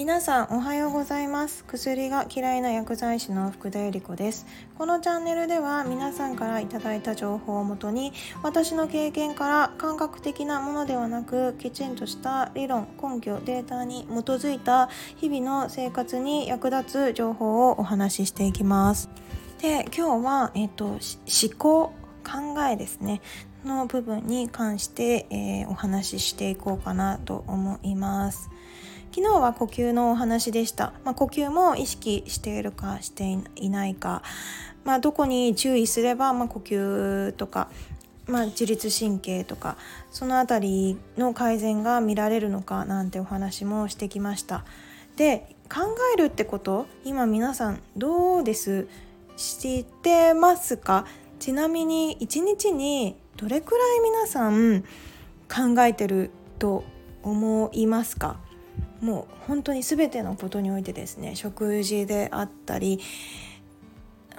皆さんおはようございます。薬が嫌いな薬剤師の福田由里子です。このチャンネルでは皆さんからいただいた情報をもとに私の経験から感覚的なものではなくきちんとした理論根拠データに基づいた日々の生活に役立つ情報をお話ししていきます。で今日は、えっと、思考考えですね。の部分に関して、えー、お話ししていこうかなと思います。昨日は呼吸のお話でした、まあ、呼吸も意識しているかしていないか、まあ、どこに注意すれば、まあ、呼吸とか、まあ、自律神経とかその辺りの改善が見られるのかなんてお話もしてきました。で考えるってこと今皆さんどうです？知ってますか？ちなみに1日にどれくらい皆さん考えてると思いますか？もう本当に全てのことにおいてですね食事であったり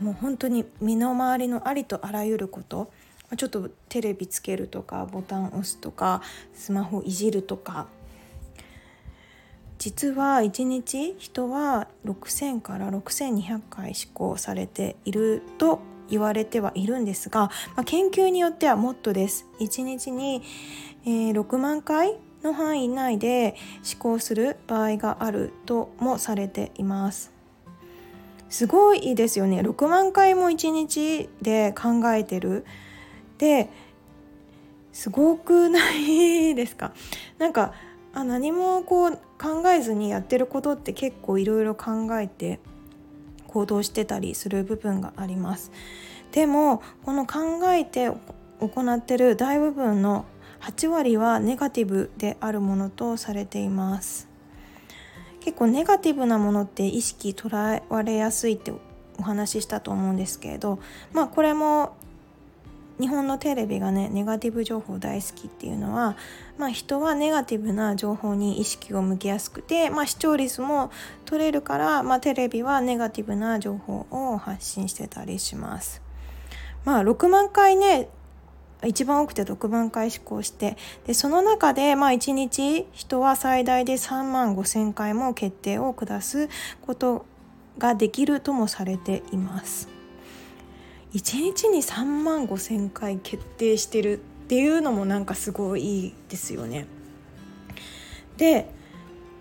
もう本当に身の回りのありとあらゆることちょっとテレビつけるとかボタン押すとかスマホいじるとか実は1日人は6000から6200回思考されていると言われてはいるんですが、まあ、研究によってはもっとです。1日に、えー、6万回の範囲内で思考する場合があるともされています。すごいですよね。6万回も1日で考えてる。ですごくないですか？なんかあ何もこう考えずにやってることって結構いろいろ考えて行動してたりする部分があります。でもこの考えて行ってる大部分の8割はネガティブであるものとされています結構ネガティブなものって意識捉えられやすいってお話ししたと思うんですけれどまあこれも日本のテレビがねネガティブ情報大好きっていうのは、まあ、人はネガティブな情報に意識を向けやすくて、まあ、視聴率も取れるから、まあ、テレビはネガティブな情報を発信してたりします。まあ、6万回ね一番多くて6万回試行してでその中でまあ1日人は最大で3万5千回も決定を下すことができるともされています。1日に3万5千回決定してるっていうのもなんかすごいですよね。で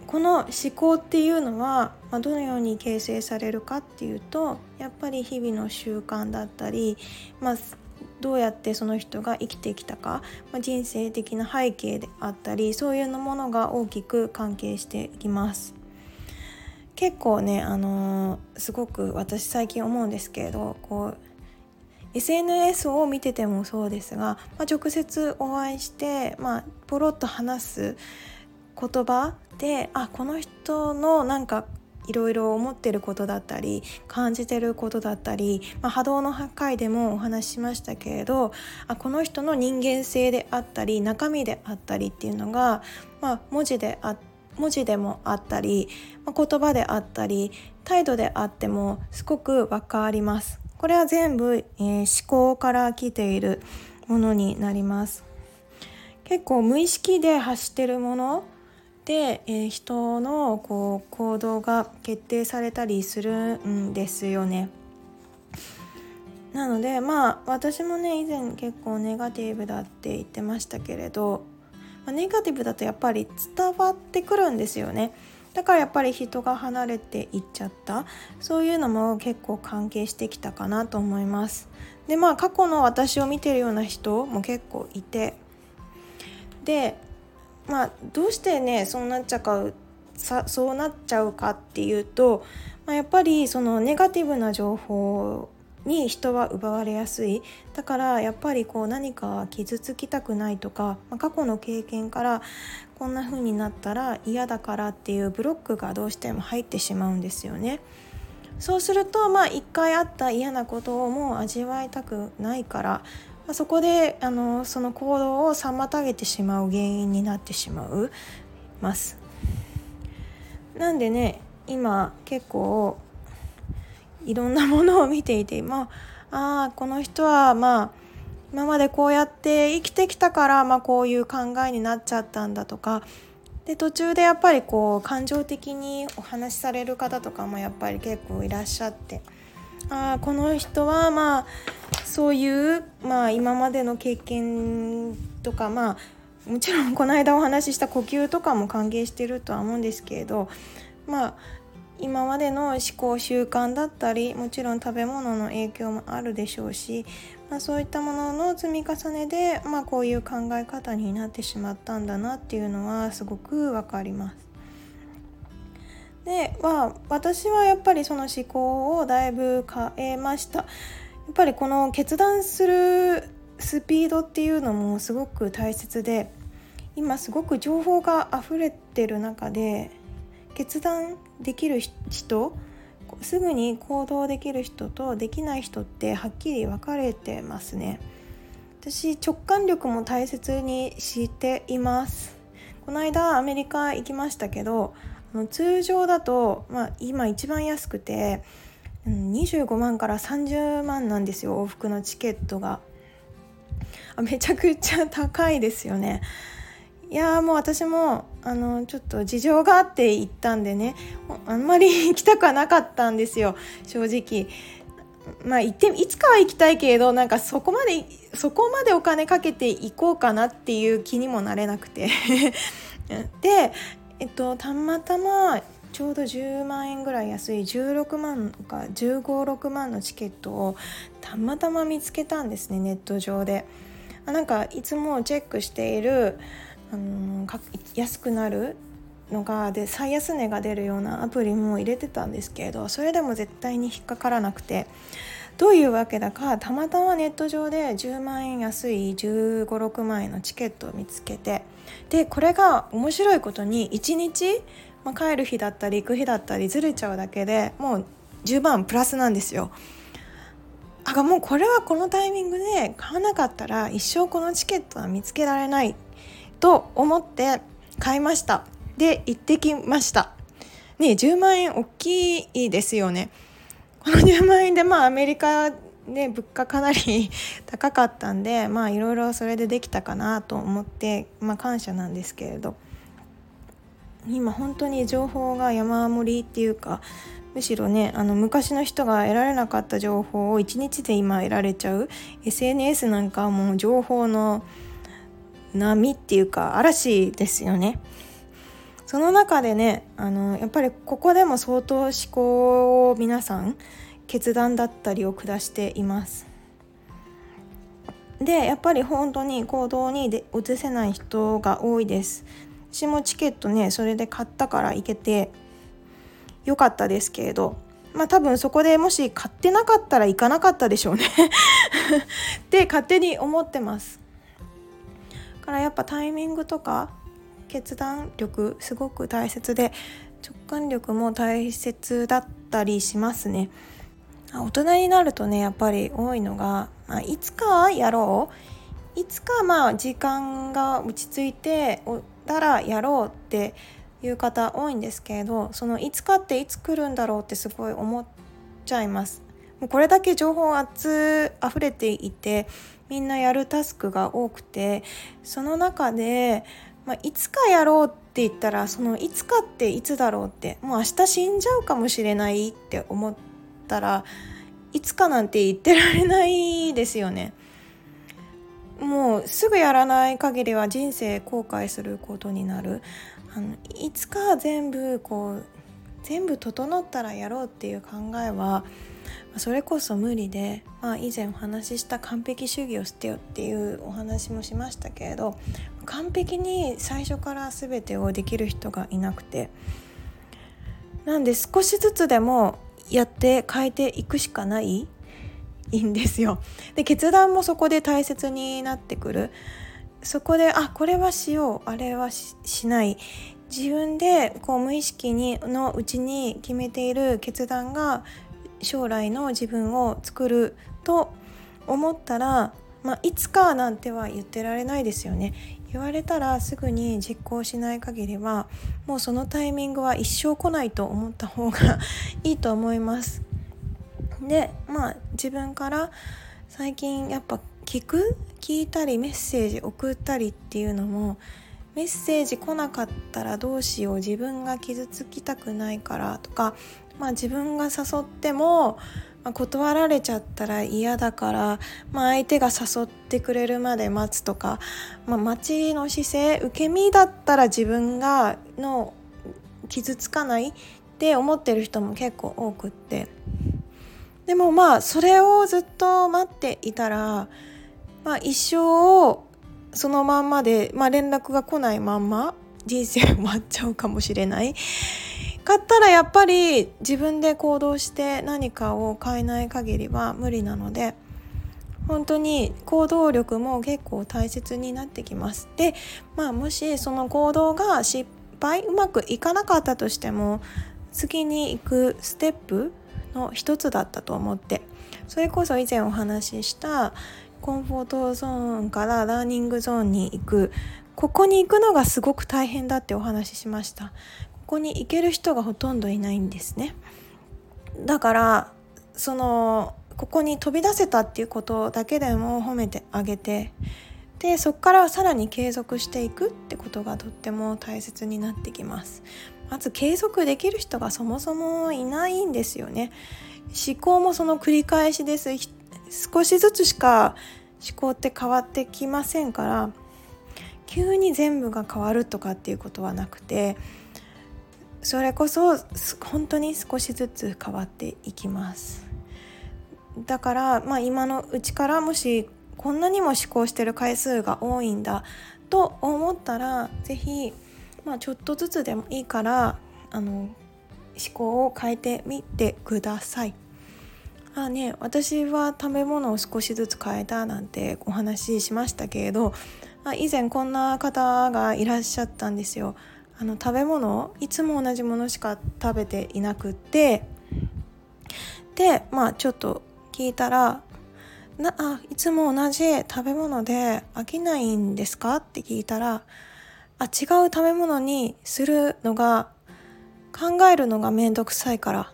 この思考っていうのは、まあ、どのように形成されるかっていうとやっぱり日々の習慣だったり、まあ、どうやってその人が生きてきたか、まあ、人生的な背景であったりそういうものが大きく関係していきます。結構ね、あのー、すごく私最近思うんですけれどこう SNS を見ててもそうですが、まあ、直接お会いして、まあ、ポロッと話す言葉であこの人のなんかいろいろ思ってることだったり感じてることだったり、まあ、波動の回でもお話ししましたけれどあこの人の人間性であったり中身であったりっていうのが、まあ、文字であ文字でもあったり、まあ、言葉であったり態度であってもすごく分かります。これは全部、えー、思考から来ているものになります結構無意識で発してるもので、えー、人のこう行動が決定されたりするんですよね。なのでまあ私もね以前結構ネガティブだって言ってましたけれど、まあ、ネガティブだとやっぱり伝わってくるんですよね。だからやっぱり人が離れていっちゃった。そういうのも結構関係してきたかなと思います。でまあ過去の私を見てるような人も結構いて。でまあどうしてねそうなっちゃうかさそうなっちゃうかっていうと、まあ、やっぱりそのネガティブな情報に人は奪われやすいだからやっぱりこう何か傷つきたくないとか、まあ、過去の経験からこんな風になったら嫌だからっていうブロックがどうしても入ってしまうんですよね。そうするとまあ一回あった嫌なことをもう味わいたくないから、ま、そこであのその行動を妨げてしまう原因になってしまうます。なんでね今結構いろんなものを見ていてまああこの人はまあ今までこうやって生きてきたから、まあ、こういう考えになっちゃったんだとかで途中でやっぱりこう感情的にお話しされる方とかもやっぱり結構いらっしゃってあこの人はまあそういう、まあ、今までの経験とかまあもちろんこの間お話しした呼吸とかも関係してるとは思うんですけれどまあ今までの思考習慣だったりもちろん食べ物の影響もあるでしょうし、まあ、そういったものの積み重ねで、まあ、こういう考え方になってしまったんだなっていうのはすごく分かります。で、まあ、私はやっぱりその思考をだいぶ変えました。やっぱりこの決断するスピードっていうのもすごく大切で今すごく情報が溢れてる中で決断できる人すぐに行動できる人とできない人ってはっきり分かれてますね私直感力も大切にしていますこの間アメリカ行きましたけど通常だと、まあ、今一番安くて25万から30万なんですよ往復のチケットが。めちゃくちゃ高いですよね。いやもう私もあのちょっと事情があって行ったんでねあんまり行きたくはなかったんですよ正直。まあ行っていつかは行きたいけれどなんかそこまでそこまでお金かけて行こうかなっていう気にもなれなくて。でえっとたまたまちょうど10万円ぐらい安い16万か1 5 6万のチケットをたまたま見つけたんですねネット上で。なんかいつもチェックしている、あの安くなるのがで最安値が出るようなアプリも入れてたんですけれどそれでも絶対に引っかからなくてどういうわけだかたまたまネット上で10万円安い1 5 6万円のチケットを見つけてでこれが面白いことに1日、まあ、帰る日だったり行く日だったりずれちゃうだけでもう10万プラスなんですよ。あもうこれはこのタイミングで買わなかったら一生このチケットは見つけられないと思って買いました。で行ってきました。ね10万円大きいですよね。この10万円でまあアメリカで物価かなり高かったんで まあいろいろそれでできたかなと思ってまあ感謝なんですけれど今本当に情報が山盛りっていうかむしろねあの昔の人が得られなかった情報を1日で今得られちゃう SNS なんかはもう情報の波っていうか嵐ですよね。その中でねあのやっぱりここでも相当思考を皆さん決断だったりを下しています。でやっぱり本当に行動にで移せない人が多いです。私もチケットねそれで買ったから行けて良かったですけれどまあ多分そこでもし買ってなかったら行かなかったでしょうね って勝手に思ってますからやっぱタイミングとか決断力すごく大切で直感力も大切だったりしますね大人になるとねやっぱり多いのが、まあ、いつかやろういつかまあ時間が落ち着いてたらやろうっていう方多いんですけれどそのいつかっていつ来るんだろうってすごい思っちゃいます。もうこれだけ情報あつ溢れていてみんなやるタスクが多くてその中で、まあ、いつかやろうって言ったらそのいつかっていつだろうってもう明日死んじゃうかもしれないって思ったらいつかなんて言ってられないですよね。もうすぐやらない限りは人生後悔することになるあのいつか全部こう全部整ったらやろうっていう考えはそれこそ無理で、まあ、以前お話しした完璧主義を捨てよっていうお話もしましたけれど完璧に最初から全てをできる人がいなくてなんで少しずつでもやって変えていくしかないいんですよ。で決断もそこで大切になってくる。そこであこれはしようあれはしない自分でこう無意識にのうちに決めている決断が将来の自分を作ると思ったら、まあ、いつかなんては言ってられないですよね。言われたらすぐに実行しない限りはもうそのタイミングは一生来ないと思った方がいいと思います。でまあ自分から最近やっぱ聞く？聞いたりメッセージ送ったりっていうのもメッセージ来なかったらどうしよう。自分が傷つきたくないからとか、まあ、自分が誘っても、まあ、断られちゃったら嫌だから、まあ、相手が誘ってくれるまで待つとか、まあ、待ちの姿勢受け身だったら自分がの傷つかないって思ってる人も結構多くって。でもまあそれをずっと待っていたら、まあ、一生をそのまんまで、まあ、連絡が来ないまんま人生終わっちゃうかもしれない。かったらやっぱり自分で行動して何かを変えない限りは無理なので本当に行動力も結構大切になってきます。でまあもしその行動が失敗うまくいかなかったとしても次に行くステップの一つだったと思ってそれこそ以前お話ししたコンフォートゾーンからラーニングゾーンに行くここに行くのがすごく大変だってお話ししましたここに行ける人がほとんどいないんですね。だからそのここに飛び出せたっていうことだけでも褒めてあげてでそこからさらに継続していくってことがとっても大切になってきます。まず継続できる人がそもそもいないんですよね。思考もその繰り返しです。少しずつしか思考って変わってきませんから急に全部が変わるとかっていうことはなくてそれこそ本当に少しずつ変わっていきますだから、まあ、今のうちからもしこんなにも思考してる回数が多いんだと思ったら是非、まあ、ちょっとずつでもいいからあの思考を変えてみてください。あね私は食べ物を少しずつ変えたなんてお話ししましたけれど以前こんな方がいらっしゃったんですよ。あの食べ物いつも同じものしか食べていなくってでまあちょっと聞いたら「なあいつも同じ食べ物で飽きないんですか?」って聞いたら「あ違う食べ物にするのが考えるのがめんどくさいから」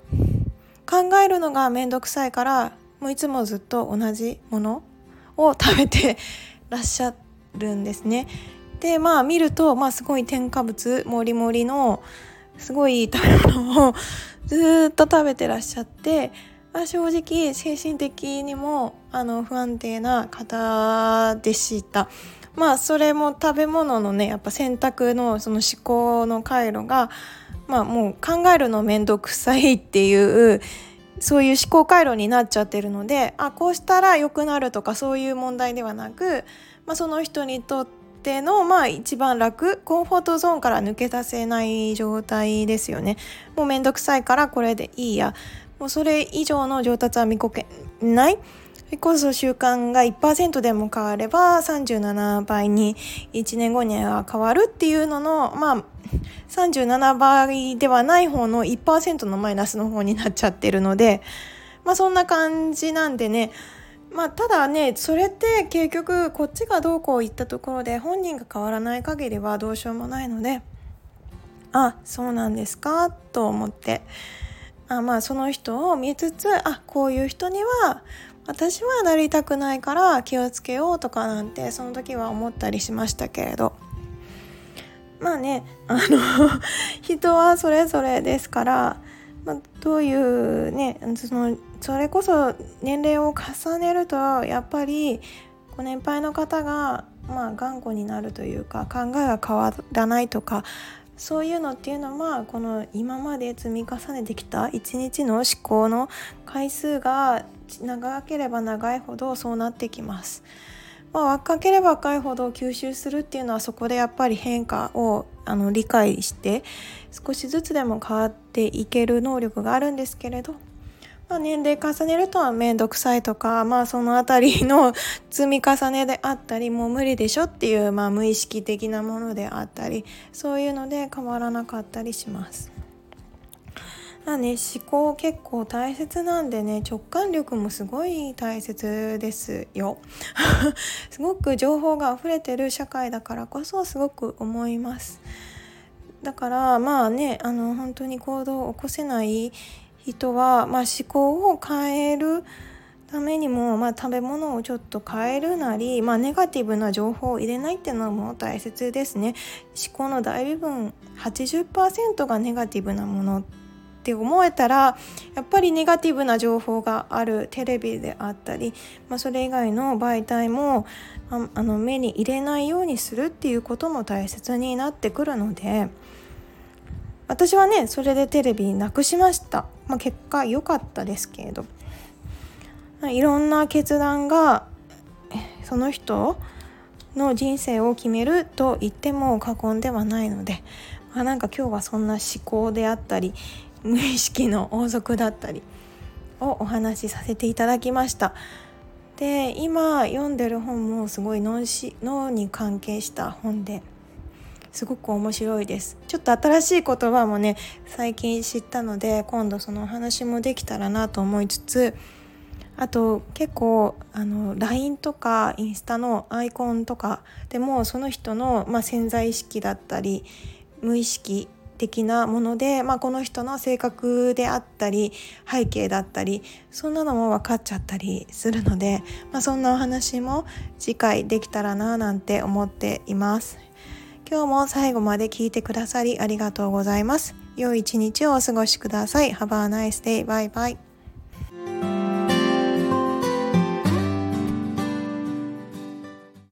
考えるのがめんどくさいからもういつもずっと同じものを食べてらっしゃるんですね。でまあ見ると、まあ、すごい添加物もりもりのすごい食べ物をずっと食べてらっしゃって、まあ、正直精神的にもあの不安定な方でした。まあそれも食べ物のねやっぱ選択のその思考の回路がまあもう考えるの面倒くさいっていうそういう思考回路になっちゃってるのであこうしたら良くなるとかそういう問題ではなく、まあ、その人にとってのまあ一番楽コンフォートゾーンから抜け出せない状態ですよね。もうめんどくさいからこれでいいやもうそれ以上の上達は見こけないそれこそ習慣が1%でも変われば37倍に1年後には変わるっていうののまあ37倍ではない方の1%のマイナスの方になっちゃってるのでまあそんな感じなんでねまあただねそれって結局こっちがどうこう言ったところで本人が変わらない限りはどうしようもないのであそうなんですかと思ってあまあその人を見つつあこういう人には私はなりたくないから気をつけようとかなんてその時は思ったりしましたけれど。まあねあの 人はそれぞれですから、まあ、どういうねそのそれこそ年齢を重ねるとやっぱりご年配の方がまあ頑固になるというか考えが変わらないとかそういうのっていうのはこの今まで積み重ねてきた一日の思考の回数が長ければ長いほどそうなってきます。まあ、若ければ若いほど吸収するっていうのはそこでやっぱり変化をあの理解して少しずつでも変わっていける能力があるんですけれどまあ、年齢重ねるとは面倒くさいとか、まあ、その辺りの積み重ねであったりもう無理でしょっていう、まあ、無意識的なものであったりそういうので変わらなかったりします。まあね、思考結構大切なんでね直感力もすごい大切ですよ すごく情報が溢れてる社会だからこそすごく思いますだからまあねあの本当に行動を起こせない人は、まあ、思考を変えるためにも、まあ、食べ物をちょっと変えるなり、まあ、ネガティブな情報を入れないっていうのも大切ですね。思考の大部分80%がネガティブなものって思えたらやっぱりネガティブな情報があるテレビであったり、まあ、それ以外の媒体もああの目に入れないようにするっていうことも大切になってくるので私はねそれでテレビなくしました、まあ、結果良かったですけれどいろんな決断がその人の人生を決めると言っても過言ではないので、まあ、なんか今日はそんな思考であったり無意識の王族だったりをお話しさせていただきました。で今読んでる本もすごい脳し脳に関係した本ですごく面白いですちょっと新しい言葉もね最近知ったので今度そのお話もできたらなと思いつつあと結構あの LINE とかインスタのアイコンとかでもその人の、まあ、潜在意識だったり無意識的なもので、まあ、この人の性格であったり背景だったりそんなのも分かっちゃったりするので、まあ、そんなお話も次回できたらななんて思っています。今日も最後まで聞いてくださりありがとうございます。良い一日をお過ごしください。Have a nice day. Bye bye.